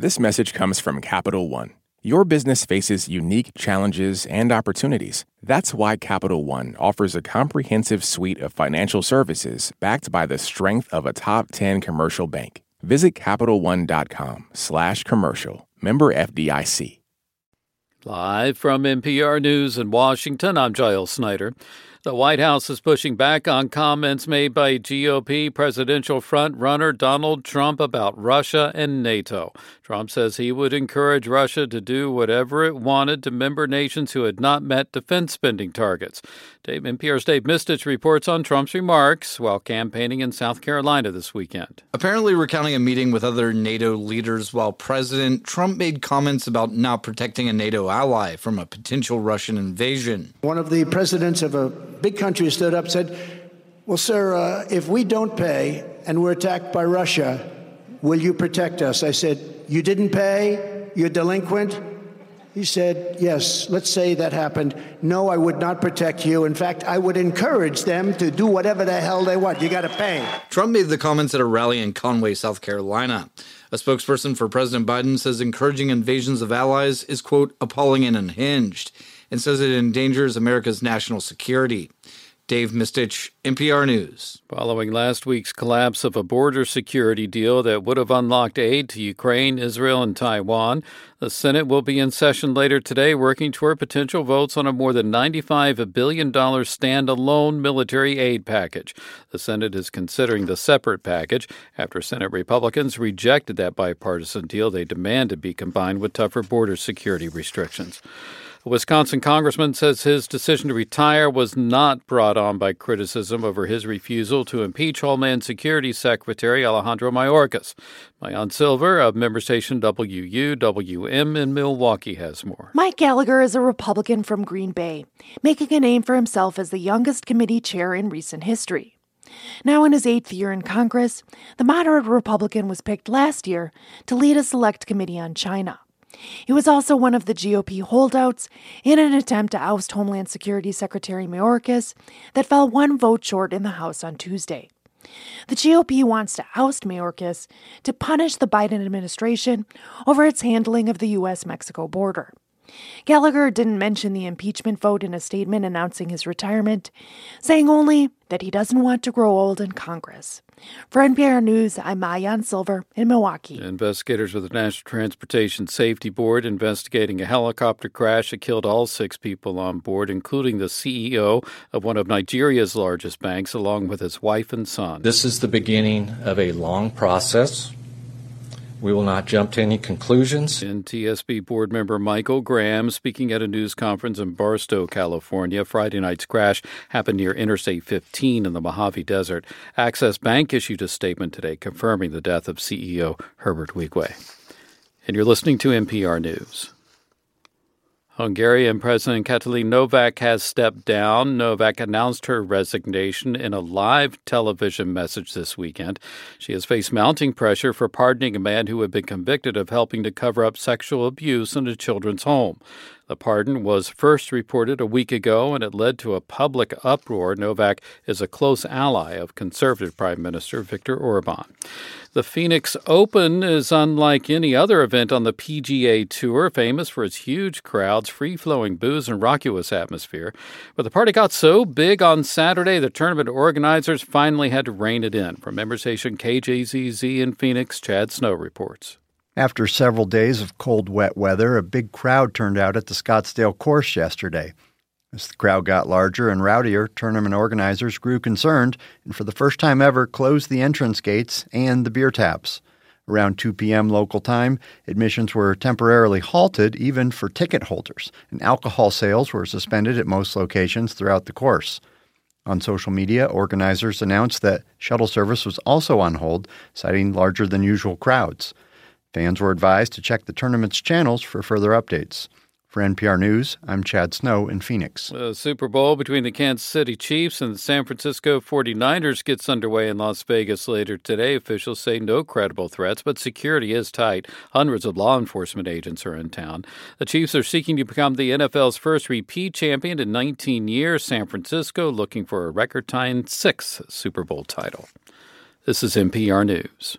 This message comes from Capital One. Your business faces unique challenges and opportunities. That's why Capital One offers a comprehensive suite of financial services backed by the strength of a top 10 commercial bank. Visit CapitalOne.com slash commercial. Member FDIC. Live from NPR News in Washington, I'm Giles Snyder. The White House is pushing back on comments made by GOP presidential frontrunner Donald Trump about Russia and NATO. Trump says he would encourage Russia to do whatever it wanted to member nations who had not met defense spending targets. Dave, NPR's Dave Mistich reports on Trump's remarks while campaigning in South Carolina this weekend. Apparently, recounting a meeting with other NATO leaders while President Trump made comments about not protecting a NATO ally from a potential Russian invasion. One of the presidents of a big country stood up and said, Well, sir, uh, if we don't pay and we're attacked by Russia, will you protect us? I said, You didn't pay? You're delinquent? He said, Yes, let's say that happened. No, I would not protect you. In fact, I would encourage them to do whatever the hell they want. You got to pay. Trump made the comments at a rally in Conway, South Carolina. A spokesperson for President Biden says encouraging invasions of allies is, quote, appalling and unhinged and says it endangers America's national security. Dave Mistich, NPR News. Following last week's collapse of a border security deal that would have unlocked aid to Ukraine, Israel, and Taiwan, the Senate will be in session later today working toward potential votes on a more than $95 billion standalone military aid package. The Senate is considering the separate package after Senate Republicans rejected that bipartisan deal they demand to be combined with tougher border security restrictions. A Wisconsin congressman says his decision to retire was not brought on by criticism over his refusal to impeach Homeland Security Secretary Alejandro Mayorkas. Maayan Silver of member station WUWM in Milwaukee has more. Mike Gallagher is a Republican from Green Bay, making a name for himself as the youngest committee chair in recent history. Now in his eighth year in Congress, the moderate Republican was picked last year to lead a select committee on China. He was also one of the GOP holdouts in an attempt to oust Homeland Security Secretary Mayorkas that fell one vote short in the House on Tuesday. The GOP wants to oust Mayorkas to punish the Biden administration over its handling of the U.S. Mexico border. Gallagher didn't mention the impeachment vote in a statement announcing his retirement, saying only that he doesn't want to grow old in Congress. For NPR News, I'm Maayan Silver in Milwaukee. Investigators with the National Transportation Safety Board investigating a helicopter crash that killed all six people on board, including the CEO of one of Nigeria's largest banks, along with his wife and son. This is the beginning of a long process we will not jump to any conclusions. NTSB board member Michael Graham speaking at a news conference in Barstow, California. Friday night's crash happened near Interstate 15 in the Mojave Desert. Access Bank issued a statement today confirming the death of CEO Herbert Wigwe. And you're listening to NPR News. Hungarian President Katalin Novak has stepped down. Novak announced her resignation in a live television message this weekend. She has faced mounting pressure for pardoning a man who had been convicted of helping to cover up sexual abuse in a children's home. The pardon was first reported a week ago and it led to a public uproar. Novak is a close ally of conservative Prime Minister Viktor Orban. The Phoenix Open is unlike any other event on the PGA Tour, famous for its huge crowds, free flowing booze, and raucous atmosphere. But the party got so big on Saturday, the tournament organizers finally had to rein it in. From member station KJZZ in Phoenix, Chad Snow reports. After several days of cold, wet weather, a big crowd turned out at the Scottsdale course yesterday. As the crowd got larger and rowdier, tournament organizers grew concerned and for the first time ever closed the entrance gates and the beer taps. Around 2 p.m. local time, admissions were temporarily halted even for ticket holders, and alcohol sales were suspended at most locations throughout the course. On social media, organizers announced that shuttle service was also on hold, citing larger than usual crowds. Fans were advised to check the tournament's channels for further updates. For NPR News, I'm Chad Snow in Phoenix. The Super Bowl between the Kansas City Chiefs and the San Francisco 49ers gets underway in Las Vegas later today. Officials say no credible threats, but security is tight. Hundreds of law enforcement agents are in town. The Chiefs are seeking to become the NFL's first repeat champion in 19 years. San Francisco looking for a record time sixth Super Bowl title. This is NPR News.